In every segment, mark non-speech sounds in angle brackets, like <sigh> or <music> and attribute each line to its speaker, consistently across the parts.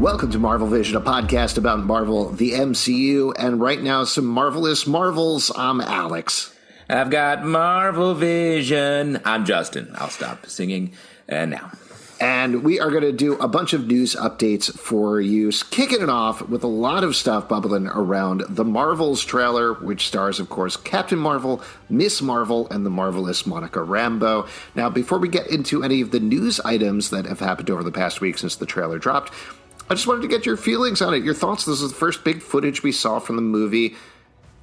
Speaker 1: Welcome to Marvel Vision, a podcast about Marvel, the MCU, and right now some marvelous Marvels. I'm Alex.
Speaker 2: I've got Marvel Vision. I'm Justin. I'll stop singing and now.
Speaker 1: And we are going to do a bunch of news updates for you, kicking it off with a lot of stuff bubbling around the Marvels trailer, which stars, of course, Captain Marvel, Miss Marvel, and the marvelous Monica Rambeau. Now, before we get into any of the news items that have happened over the past week since the trailer dropped, I just wanted to get your feelings on it, your thoughts. This is the first big footage we saw from the movie.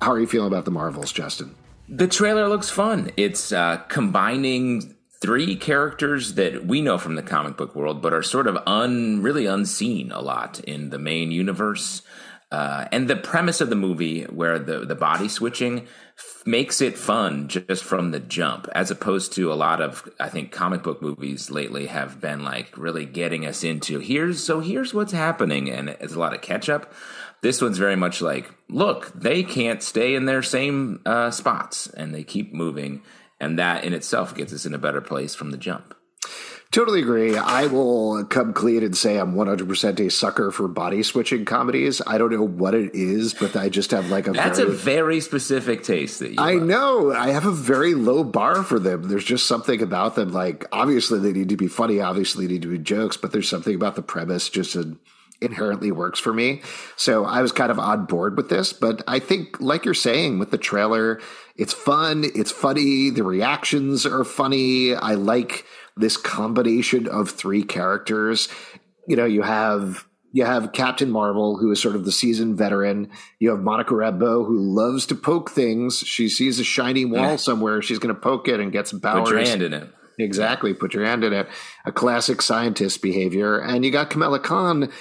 Speaker 1: How are you feeling about the Marvels, Justin?
Speaker 2: The trailer looks fun. It's uh, combining three characters that we know from the comic book world, but are sort of un really unseen a lot in the main universe. Uh, and the premise of the movie, where the the body switching f- makes it fun just from the jump, as opposed to a lot of I think comic book movies lately have been like really getting us into here's so here's what's happening, and it's a lot of catch up. This one's very much like, look, they can't stay in their same uh, spots, and they keep moving, and that in itself gets us in a better place from the jump.
Speaker 1: Totally agree. I will come clean and say I'm 100% a sucker for body switching comedies. I don't know what it is, but I just have like a
Speaker 2: That's
Speaker 1: very,
Speaker 2: a very specific taste that you
Speaker 1: I
Speaker 2: love.
Speaker 1: know. I have a very low bar for them. There's just something about them. Like, obviously, they need to be funny. Obviously, they need to be jokes, but there's something about the premise just inherently works for me. So I was kind of on board with this. But I think, like you're saying, with the trailer, it's fun. It's funny. The reactions are funny. I like this combination of three characters. You know, you have you have Captain Marvel, who is sort of the seasoned veteran. You have Monica Rambeau, who loves to poke things. She sees a shiny wall
Speaker 2: Yeah.
Speaker 1: somewhere, she's going to poke it and get some powers.
Speaker 2: Put your hand in it.
Speaker 1: Exactly, put your hand in it. A classic scientist behavior. And you got Kamala Khan.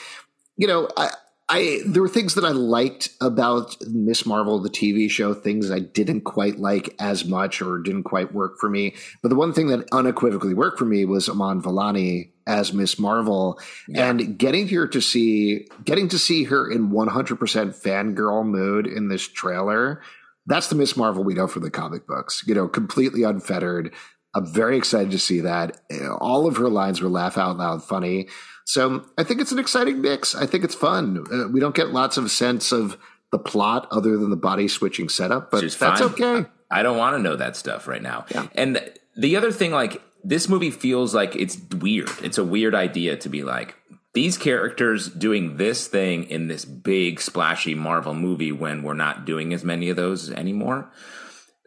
Speaker 1: You know, I, I there were things that I liked about Miss Marvel, the TV show, things I didn't quite like as much or didn't quite work for me. But the one thing that unequivocally worked for me was Iman Vellani as Miss Marvel, and getting here to see getting to see her in 100% fangirl mode in this trailer. That's the Miss Marvel we know from the comic books. You know, completely unfettered. I'm very excited to see that. All of her lines were laugh out loud funny. So I think it's an exciting mix. I think it's fun. Uh, we don't get lots of sense of the plot other than the body switching setup, but that's
Speaker 2: fine.
Speaker 1: okay.
Speaker 2: I don't want to know that stuff right now.
Speaker 1: Yeah.
Speaker 2: And the other thing, like this movie feels like it's weird. It's a weird idea to be like these characters doing this thing in this big splashy Marvel movie when we're not doing as many of those anymore.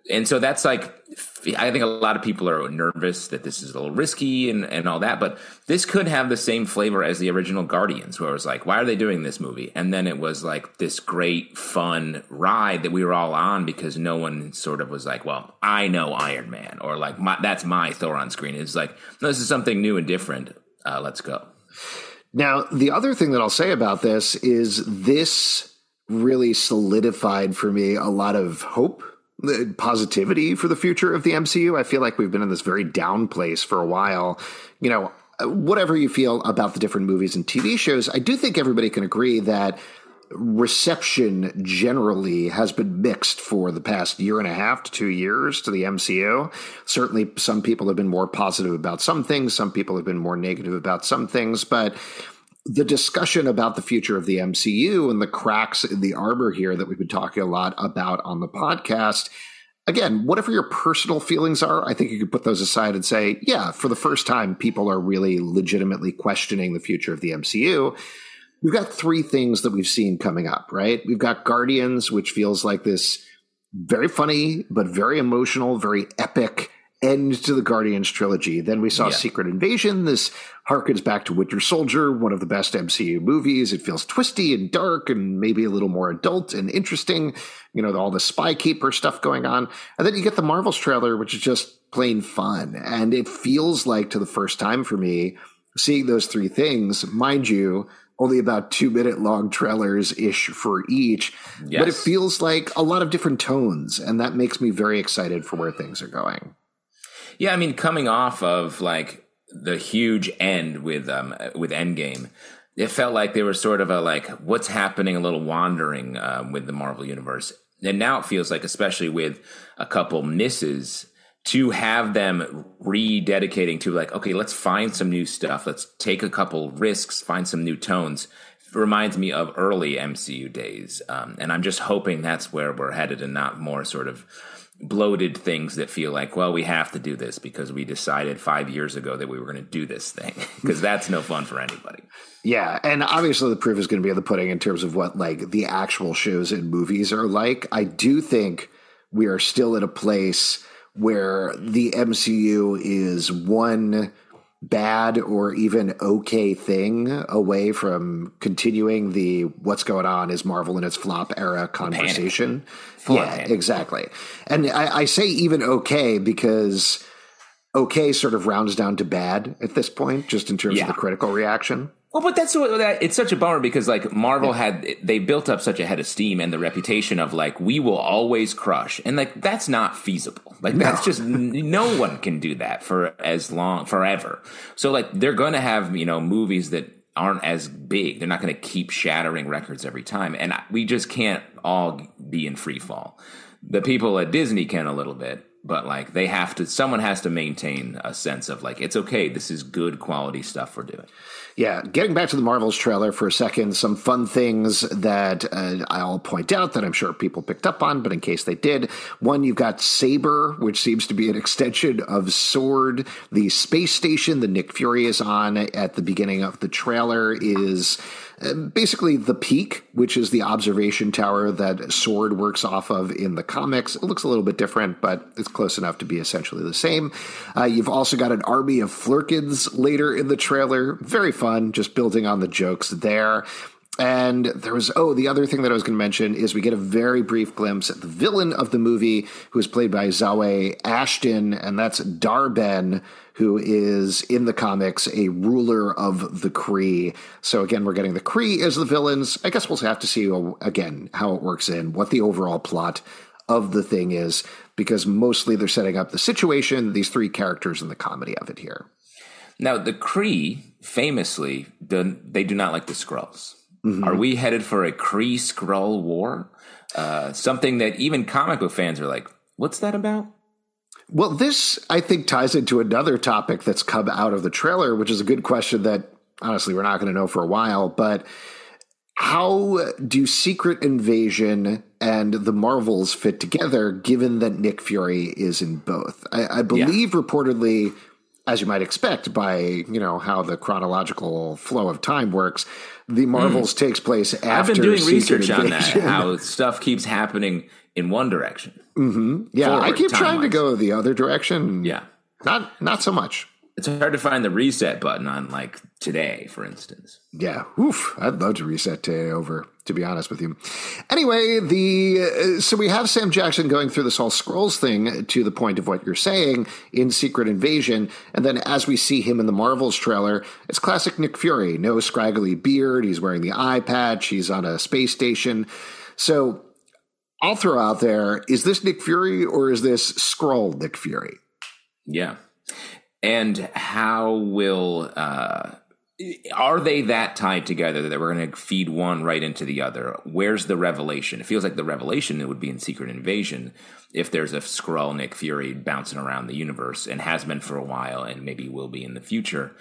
Speaker 2: And so that's like, I think a lot of people are nervous that this is a little risky and, and all that, but this could have the same flavor as the original Guardians, where it was like, why are they doing this movie? And then it was like this great, fun ride that we were all on because no one sort of was like, well, I know Iron Man, or like, my, that's my Thor on screen. It's like, no, this is something new and different. Uh, let's go.
Speaker 1: Now, the other thing that I'll say about this is this really solidified for me a lot of hope, positivity for the future of the MCU. I feel like we've been in this very down place for a while. You know, whatever you feel about the different movies and TV shows, I do think everybody can agree that reception generally has been mixed for the past year and a half to two years to the MCU. Certainly, some people have been more positive about some things, some people have been more negative about some things, but the discussion about the future of the MCU and the cracks in the armor here that we've been talking a lot about on the podcast. Again, whatever your personal feelings are, I think you could put those aside and say, yeah, for the first time, people are really legitimately questioning the future of the MCU. We've got three things that we've seen coming up, right? We've got Guardians, which feels like this very funny, but very emotional, very epic end to the Guardians trilogy. Then we saw
Speaker 2: Yeah.
Speaker 1: Secret Invasion. This harkens back to Winter Soldier, one of the best MCU movies. It feels twisty and dark and maybe a little more adult and interesting. You know, all the Spy Keeper stuff going on. And then you get the Marvels trailer, which is just plain fun. And it feels like, to the first time for me, seeing those three things, mind you, only about two minute long trailers ish for each. But it feels like a lot of different tones. And that makes me very excited for where things are going.
Speaker 2: Yeah, I mean, coming off of like the huge end with um with Endgame, it felt like they were sort of a like what's happening, a little wandering um, with the Marvel universe, and now it feels like, especially with a couple misses, to have them rededicating to like, okay, let's find some new stuff, let's take a couple risks, find some new tones. Reminds me of early MCU days, um, and I'm just hoping that's where we're headed, and not more sort of bloated things that feel like, well, we have to do this because we decided five years ago that we were going to do this thing <laughs> because that's no fun for anybody.
Speaker 1: Yeah, and obviously the proof is going to be in the pudding in terms of what like the actual shows and movies are like. I do think we are still at a place where the MCU is one bad or even okay thing away from continuing the what's going on is Marvel in its flop era conversation.
Speaker 2: Full
Speaker 1: yeah,
Speaker 2: panic.
Speaker 1: exactly. And I, I say even okay because okay sort of rounds down to bad at this point, just in terms
Speaker 2: Yeah.
Speaker 1: of the critical reaction.
Speaker 2: Well, but that's what that it's such a bummer because like Marvel had they built up such a head of steam and the reputation of like we will always crush and like that's not feasible. Like that's just <laughs> no one can do that for as long forever. So like they're going to have you know movies that aren't as big. They're not going to keep shattering records every time, and we just can't all be in free fall. The people at Disney can a little bit, but like they have to. Someone has to maintain a sense of like it's okay. This is good quality stuff we're doing.
Speaker 1: Yeah, getting back to the Marvels trailer for a second, some fun things that uh, I'll point out that I'm sure people picked up on, but in case they did, one, you've got Saber, which seems to be an <laughs> extension of Sword. The space station that Nick Fury is on at the beginning of the trailer is basically the peak, which is the observation tower that Sword works off of in the comics. It looks a little bit different, but it's close enough to be essentially the same. Uh, you've also got an army of Flerkens later in the trailer. Very fun, just building on the jokes there. And there was, oh, the other thing that I was going to mention is we get a very brief glimpse at the villain of the movie, who is played by Zawe Ashton, and that's Dar-Benn, who is in the comics a ruler of the Kree. So again, we're getting the Kree as the villains. I guess we'll have to see uh, again how it works in, what the overall plot of the thing is, because mostly they're setting up the situation, these three characters, and the comedy of it here.
Speaker 2: Now, the Kree famously they do not like the Skrulls. Are we headed for a Kree Skrull war? Uh, something that even comic book fans are like, "What's that about?"
Speaker 1: Well, this I think ties into another topic that's come out of the trailer, which is a good question that honestly we're not going to know for a while. But how do Secret Invasion and the Marvels fit together, given that Nick Fury is in both? I, I believe reportedly, as you might expect, by you know how the chronological flow of time works, the Marvels hmm. takes place after.
Speaker 2: I've been doing
Speaker 1: Secret
Speaker 2: research on that, how stuff keeps happening in one direction. Mm-hmm.
Speaker 1: yeah, I
Speaker 2: forward
Speaker 1: keep trying to go the other direction.
Speaker 2: Yeah,
Speaker 1: not not so much.
Speaker 2: it's hard to find the reset button on like today, for instance.
Speaker 1: Yeah, oof, I'd love to reset today over, to be honest with you. Anyway, the uh, so we have Sam Jackson going through this whole Skrulls thing to the point of what you're saying in Secret Invasion, and then as we see him in the Marvels trailer, it's classic Nick Fury. No scraggly beard, he's wearing the eye patch, he's on a space station. So I'll throw out there: is this Nick Fury or is this Skrull Nick Fury?
Speaker 2: Yeah. And how will uh are they that tied together that we're going to feed one right into the other? Where's the revelation? It feels like the revelation it would be in Secret Invasion if there's a Skrull Nick Fury bouncing around the universe and has been for a while and maybe will be in the future.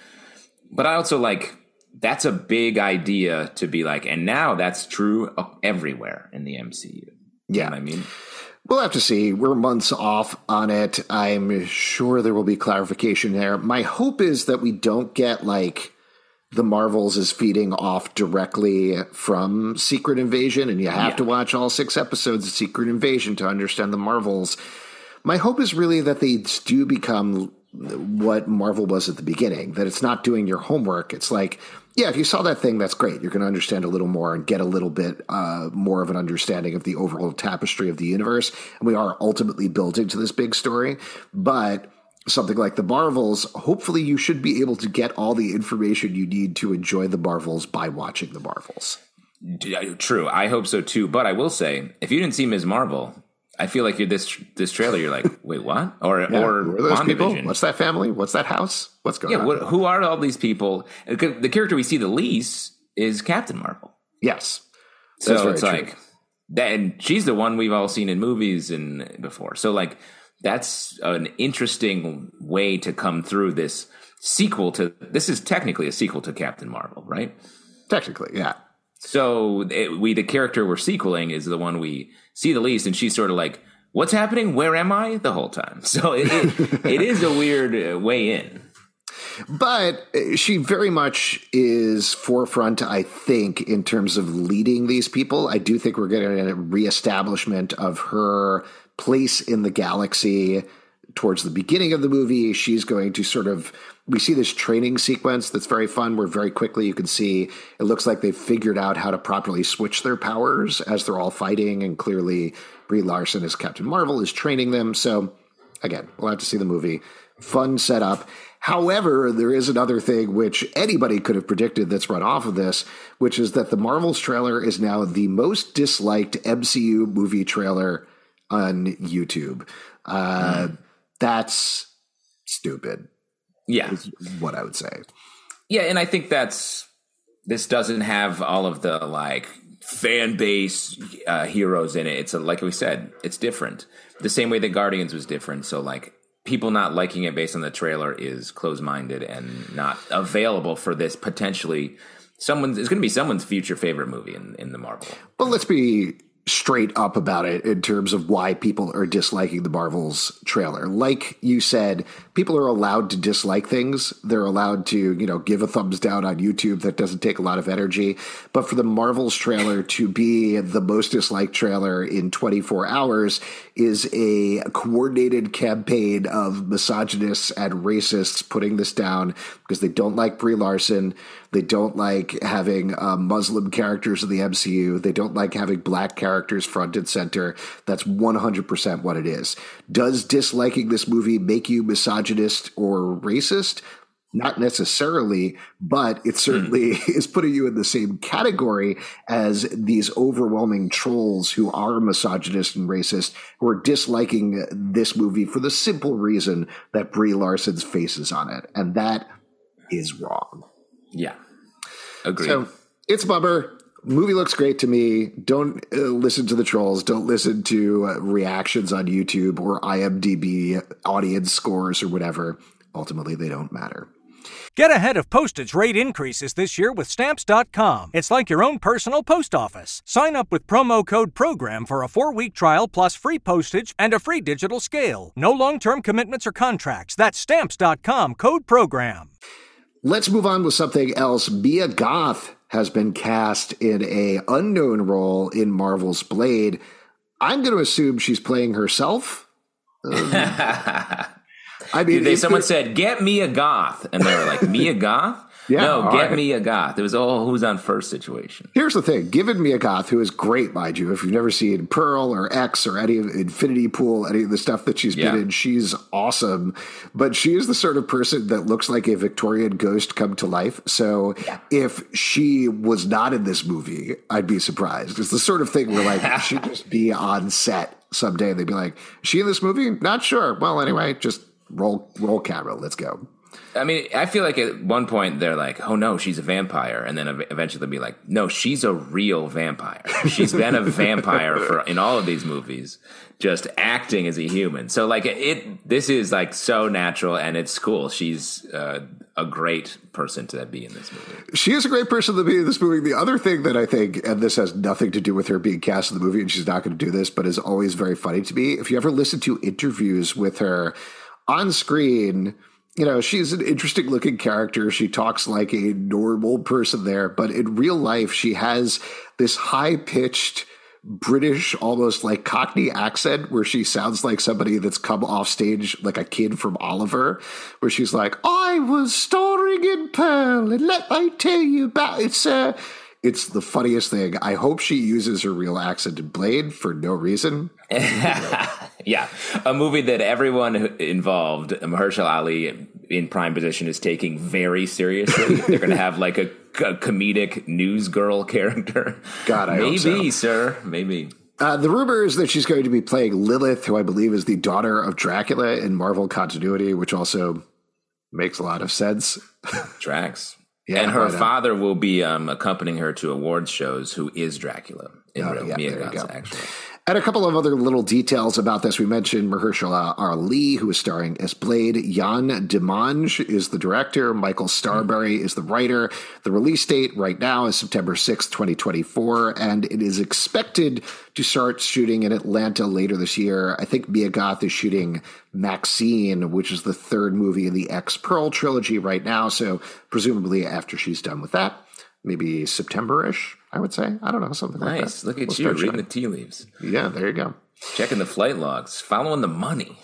Speaker 2: But I also like that's a big idea to be like, and now that's true everywhere in the MCU.
Speaker 1: Yeah.
Speaker 2: I mean?
Speaker 1: We'll have to see. We're months off on it. I'm sure there will be clarification there. My hope is that we don't get like the Marvels is feeding off directly from Secret Invasion, and you have
Speaker 2: Yeah.
Speaker 1: to watch all six episodes of Secret Invasion to understand the Marvels. My hope is really that they do become what Marvel was at the beginning, that it's not doing your homework. It's like, yeah, if you saw that thing, that's great. You're going to understand a little more and get a little bit uh, more of an understanding of the overall tapestry of the universe. And we are ultimately building to this big story. But something like the Marvels, hopefully you should be able to get all the information you need to enjoy the Marvels by watching the Marvels.
Speaker 2: Uh, true. I hope so too. But I will say, if you didn't see Ms. Marvel, I feel like you're this this trailer. You're like, <laughs> wait, what? Or yeah, or
Speaker 1: those people? What's that family? What's that house? What's going
Speaker 2: yeah,
Speaker 1: on?
Speaker 2: What, who are all these people? The character we see the least is Captain Marvel.
Speaker 1: Yes.
Speaker 2: So it's true. like that, and she's the one we've all seen in movies and before. So like that's an interesting way to come through this sequel to. This is technically a sequel to Captain Marvel, right?
Speaker 1: Technically, yeah.
Speaker 2: So it, we, the character we're sequeling is the one we see the least, and she's sort of like, "What's happening? Where am I?" the whole time. <laughs> So it, it, <laughs> it is a weird uh, way in.
Speaker 1: But she very much is forefront, I think, in terms of leading these people. I do think we're getting a reestablishment of her place in the galaxy towards the beginning of the movie. She's going to sort of we see this training sequence that's very fun where very quickly you can see it looks like they've figured out how to properly switch their powers as they're all fighting and clearly Brie Larson as Captain Marvel is training them. So again, we'll have to see the movie. Fun setup. However, there is another thing which anybody could have predicted that's run off of this, which is that the Marvels trailer is now the most disliked MCU movie trailer on YouTube. Uh, mm. That's stupid.
Speaker 2: Yeah,
Speaker 1: is what I would say.
Speaker 2: Yeah, and I think that's this doesn't have all of the like fan base uh, heroes in it. It's a, like we said, it's different. The same way that Guardians was different. So like people not liking it based on the trailer is closed minded and not available for this potentially someone's it's going to be someone's future favorite movie in, in the Marvel.
Speaker 1: Well, let's be straight up about it in terms of why people are disliking the Marvels trailer. Like you said, people are allowed to dislike things. They're allowed to, you know, give a thumbs down on YouTube. That doesn't take a lot of energy. But for the Marvels trailer to be the most disliked trailer in 24 hours is a coordinated campaign of misogynists and racists putting this down because they don't like Brie Larson. They don't like having uh, Muslim characters in the MCU. They don't like having black characters front and center. That's 100% what it is. Does disliking this movie make you misogynist or racist? Not necessarily, but it certainly mm. <laughs> is putting you in the same category as these overwhelming trolls who are misogynist and racist, who are disliking this movie for the simple reason that Brie Larson's face is on it. And that is wrong.
Speaker 2: Yeah. Agreed.
Speaker 1: So it's bummer. Movie looks great to me. Don't uh, listen to the trolls. Don't listen to uh, reactions on YouTube or IMDb audience scores or whatever. Ultimately, they don't matter.
Speaker 3: Get ahead of postage rate increases this year with Stamps.com. It's like your own personal post office. Sign up with promo code PROGRAM for a four week trial plus free postage and a free digital scale. No long term commitments or contracts. That's Stamps.com code PROGRAM.
Speaker 1: Let's move on with something else. Mia Goth has been cast in a unknown role in Marvel's Blade. I'm going to assume she's playing herself. Um, <laughs> <laughs>
Speaker 2: I mean, they, someone said, "Get me a goth," and they were like, "Me a goth." <laughs> Yeah, no, get right. me a goth. It was all who's on first situation.
Speaker 1: Here's the thing: given a Goth, who is great, mind you, if you've never seen Pearl or X or any of Infinity Pool, any of the stuff that she's yeah. been in, she's awesome. But she is the sort of person that looks like a Victorian ghost come to life. So yeah. if she was not in this movie, I'd be surprised. It's the sort of thing where like she'd <laughs> just be on set someday and they'd be like, "She in this movie? Not sure." Well, anyway, just roll roll camera. Let's go.
Speaker 2: I mean, I feel like at one point they're like, "Oh no, she's a vampire," and then eventually they'll be like, "No, she's a real vampire. She's been a vampire for in all of these movies, just acting as a human." So like it, this is like so natural and it's cool. She's uh, a great person to be in this movie.
Speaker 1: She is a great person to be in this movie. The other thing that I think, and this has nothing to do with her being cast in the movie, and she's not going to do this, but is always very funny to me. If you ever listen to interviews with her on screen you know, she's an interesting looking character. She talks like a normal person there, but in real life, she has this high pitched British, almost like Cockney accent, where she sounds like somebody that's come off stage like a kid from Oliver, where she's like, "I was starring in Pearl, and let me tell you about it's uh, it's the funniest thing. I hope she uses her real accent in Blade for no reason. <laughs>
Speaker 2: yeah, a movie that everyone involved, Mahershala Ali in prime position, is taking very seriously. <laughs> They're going to have like a, a, comedic news girl character.
Speaker 1: God, I
Speaker 2: maybe,
Speaker 1: so.
Speaker 2: sir, maybe.
Speaker 1: Uh, the rumor is that she's going to be playing Lilith, who I believe is the daughter of Dracula in Marvel continuity, which also makes a lot of sense. <laughs>
Speaker 2: Tracks. Yeah, and her father will be um, accompanying her to awards shows, who is Dracula in oh, real yeah, Mia Goth, actually.
Speaker 1: And a couple of other little details about this. We mentioned Mahershala Ali, who is starring as Blade. Yann Demange is the director. Michael mm-hmm. is the writer. The release date right now is September 6th, 2024, and it is expected to start shooting in Atlanta later this year. I think Mia Goth is shooting Maxine, which is the third movie in the X Pearl trilogy right now. So presumably after she's done with that, maybe September ish. I would say. I don't know, something nice. like that.
Speaker 2: Nice. Look at we'll you reading the tea leaves.
Speaker 1: Yeah, there you go.
Speaker 2: Checking the flight logs, following the money.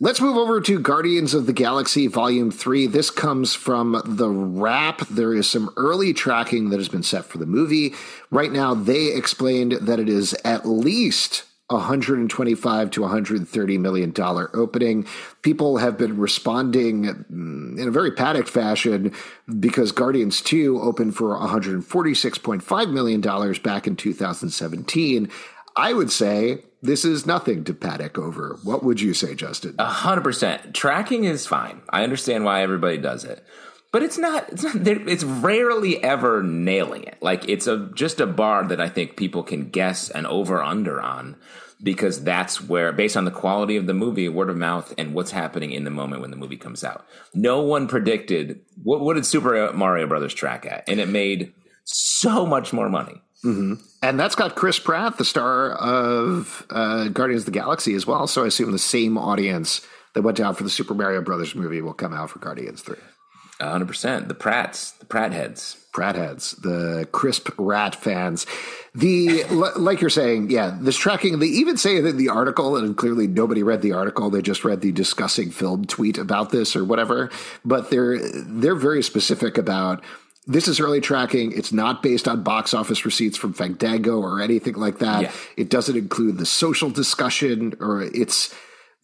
Speaker 1: Let's move over to Guardians of the Galaxy Volume 3. This comes from The Wrap. There is some early tracking that has been set for the movie. Right now, they explained that it is at least 125 to 130 million dollar opening. People have been responding mm, in a very panicked fashion because Guardians 2 opened for 146.5 million dollars back in 2017. I would say this is nothing to panic over. What would you say, Justin?
Speaker 2: A hundred percent. Tracking is fine. I understand why everybody does it but it's not it's not it's rarely ever nailing it. Like it's a just a bar that i think people can guess and over under on because that's where based on the quality of the movie word of mouth and what's happening in the moment when the movie comes out. No one predicted what, what did super mario brothers track at? And it made so much more money.
Speaker 1: Mm-hmm. and that's got chris pratt the star of uh, guardians of the galaxy as well. So i assume the same audience that went out for the super mario brothers movie will come out for guardians 3
Speaker 2: hundred percent. The Pratts, the Pratt heads,
Speaker 1: Pratt heads, the Chris Pratt fans. The <laughs> like you're saying, yeah. This tracking. They even say that in the article, and clearly nobody read the article. They just read the discussing film tweet about this or whatever. But they're they're very specific about this is early tracking. It's not based on box office receipts from Fandango or anything like that. Yeah. It doesn't include the social discussion or it's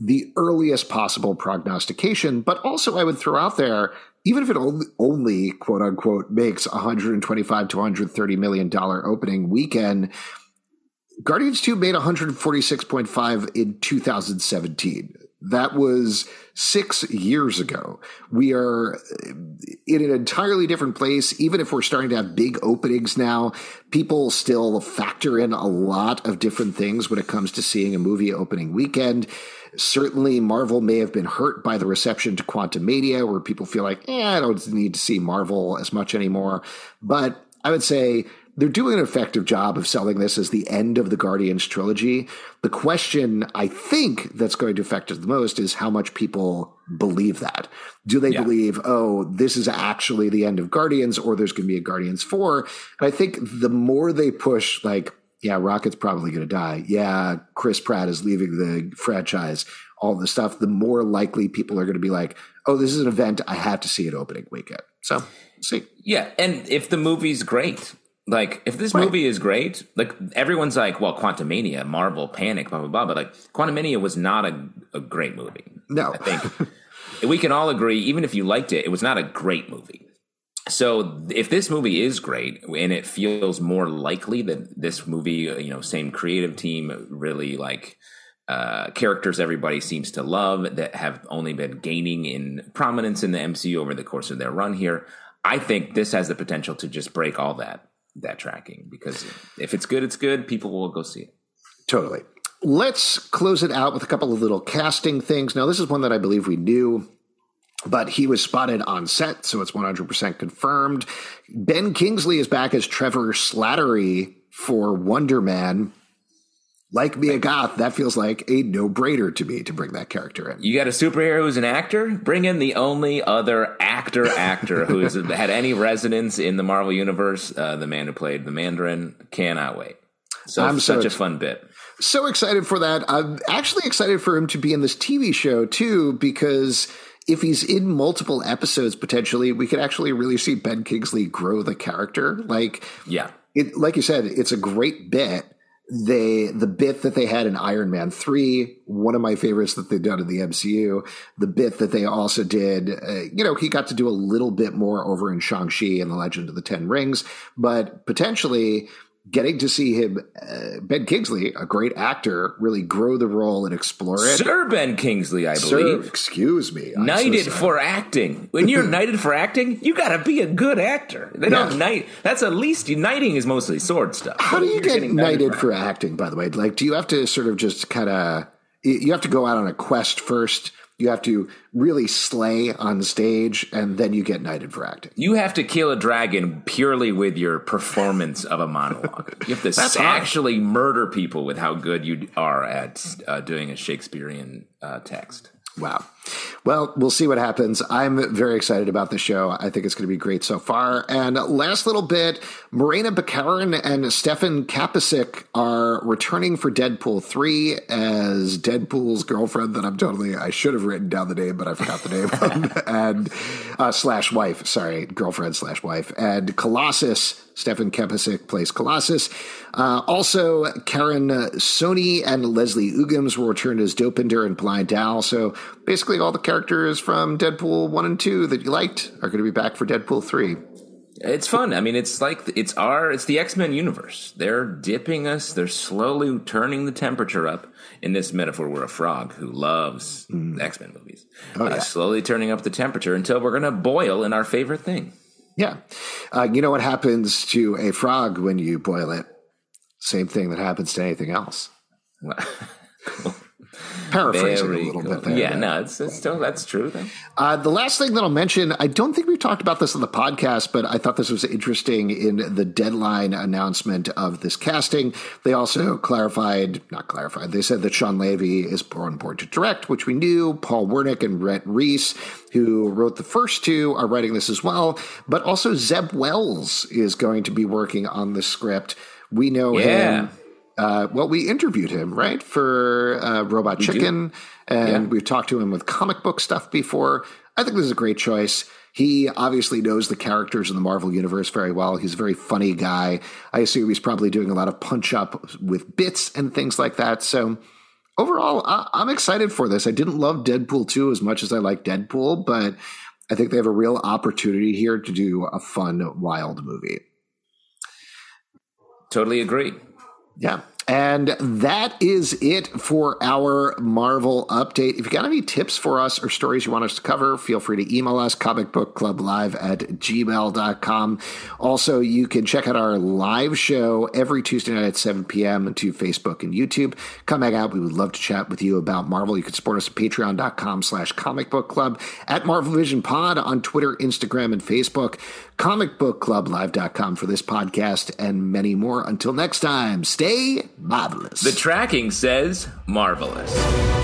Speaker 1: the earliest possible prognostication. But also, I would throw out there even if it only, quote unquote makes 125 to 130 million dollar opening weekend, Guardians 2 made 146.5 in 2017. That was six years ago. We are in an entirely different place. Even if we're starting to have big openings now, people still factor in a lot of different things when it comes to seeing a movie opening weekend. Certainly, Marvel may have been hurt by the reception to Quantumania, where people feel like, eh, I don't need to see Marvel as much anymore. But I would say they're doing an effective job of selling this as the end of the Guardians trilogy. The question I think that's going to affect it the most is how much people believe that. Do they yeah. believe, oh, this is actually the end of Guardians or there's going to be a Guardians 4? And I think the more they push, like, yeah, Rocket's probably going to die. Yeah, Chris Pratt is leaving the franchise. All the stuff, the more likely people are going to be like, "Oh, this is an event. I have to see it opening weekend." So, see.
Speaker 2: Yeah, and if the movie's great, like if this right. movie is great, like everyone's like, "Well, Quantumania, Marvel, Panic, blah blah blah," but like Quantumania was not a, a great movie.
Speaker 1: No,
Speaker 2: I think we can all agree. Even if you liked it, it was not a great movie so if this movie is great and it feels more likely that this movie uh, you know same creative team really like uh, characters everybody seems to love that have only been gaining in prominence in the mcu over the course of their run here i think this has the potential to just break all that that tracking because if it's good it's good. People will go see it.
Speaker 1: Totally. Let's close it out with a couple of little casting things. Now this is one that i believe we knew but he was spotted on set, so it's 100% confirmed. Ben Kingsley is back as Trevor Slattery for Wonder Man. Like Mia Goth, that feels like a no brainer to me to bring that character in.
Speaker 2: You got a superhero who's an actor? Bring in the only other actor actor who has <laughs> had any resonance in the Marvel Universe, uh, the man who played the Mandarin. Cannot wait. So
Speaker 1: I'm so
Speaker 2: such a
Speaker 1: ex-
Speaker 2: fun bit.
Speaker 1: So excited for that. I'm actually excited for him to be in this TV show too, because if he's in multiple episodes potentially, we could actually really see Ben Kingsley grow the character. Like,
Speaker 2: Yeah.
Speaker 1: it, like you said, it's a great bit. They the bit that they had in Iron Man three, one of my favorites that they've done in the MCU. The bit that they also did, uh, you know, he got to do a little bit more over in Shang Chi and the Legend of the Ten Rings, but potentially getting to see him, uh, Ben Kingsley, a great actor, really grow the role and explore it.
Speaker 2: Sir Ben Kingsley, I believe.
Speaker 1: Sir, excuse me, I'm
Speaker 2: Knighted
Speaker 1: sorry.
Speaker 2: for acting. When you're <laughs> knighted for acting, you got to be a good actor. They don't knight. That's at least knighting is mostly sword stuff.
Speaker 1: How do you get
Speaker 2: getting
Speaker 1: knighted for acting, by the way? Like, do you have to sort of just kind of, you have to go out on a quest first? You have to really slay on stage, and then you get knighted for acting.
Speaker 2: You have to kill a dragon purely with your performance of a monologue. You have to <laughs> actually murder people with how good you are at uh, doing a Shakespearean uh, text.
Speaker 1: Wow. Well, we'll see what happens. I'm very excited about the show. I think it's going to be great so far. And last little bit, Morena Baccarin and Stefan Kapicic are returning for Deadpool 3 as Deadpool's girlfriend that I'm totally, I should have written down the name, but I forgot the name. <laughs> and uh, slash wife, sorry, girlfriend slash wife. And Colossus, Stefan Kapicic plays Colossus. Uh, also, Karan uh, Soni and Leslie Uggams will return as Dopinder and Blind Al. So basically, all the characters from Deadpool 1 and 2 that you liked are going to be back for Deadpool 3.
Speaker 2: It's fun. I mean, it's like it's our it's the X Men universe. They're dipping us. They're slowly turning the temperature up. In this metaphor, we're a frog who loves X Men movies.
Speaker 1: Oh, yeah.
Speaker 2: uh, slowly turning up the temperature until we're gonna boil in our favorite thing.
Speaker 1: Yeah. Uh, you know what happens to a frog when you boil it? Same thing that happens to anything else. <laughs> Paraphrasing
Speaker 2: Very
Speaker 1: a little
Speaker 2: cool.
Speaker 1: bit there.
Speaker 2: Yeah, no, it's, it's still that's true. Though.
Speaker 1: Uh, the last thing that I'll mention, I don't think we've talked about this on the podcast, but I thought this was interesting in the deadline announcement of this casting. They also clarified, not clarified, they said that Shawn Levy is on board to direct, which we knew. Paul Wernick and Rhett Reese, who wrote the first two, are writing this as well. But also Zeb Wells is going to be working on the script. We know
Speaker 2: Yeah.
Speaker 1: him. Uh, well, we interviewed him, right, for uh, Robot Chicken, and
Speaker 2: Yeah.
Speaker 1: we've talked to him with comic book stuff before. I think this is a great choice. He obviously knows the characters in the Marvel Universe very well. He's a very funny guy. I assume he's probably doing a lot of punch up with bits and things like that. So, overall, I- I'm excited for this. I didn't love Deadpool 2 as much as I like Deadpool, but I think they have a real opportunity here to do a fun, wild movie.
Speaker 2: Totally agree.
Speaker 1: Yeah. And that is it for our Marvel update. If you got any tips for us or stories you want us to cover, feel free to email us, comicbookclublive at gmail.com. Also, you can check out our live show every Tuesday night at 7 p.m. to Facebook and YouTube. Come hang out. We would love to chat with you about Marvel. You can support us at patreon.com slash comic book club, at Marvel Vision Pod on Twitter, Instagram, and Facebook, comicbookclublive.com for this podcast and many more. Until next time, stay marvelous.
Speaker 2: The tracking says marvelous.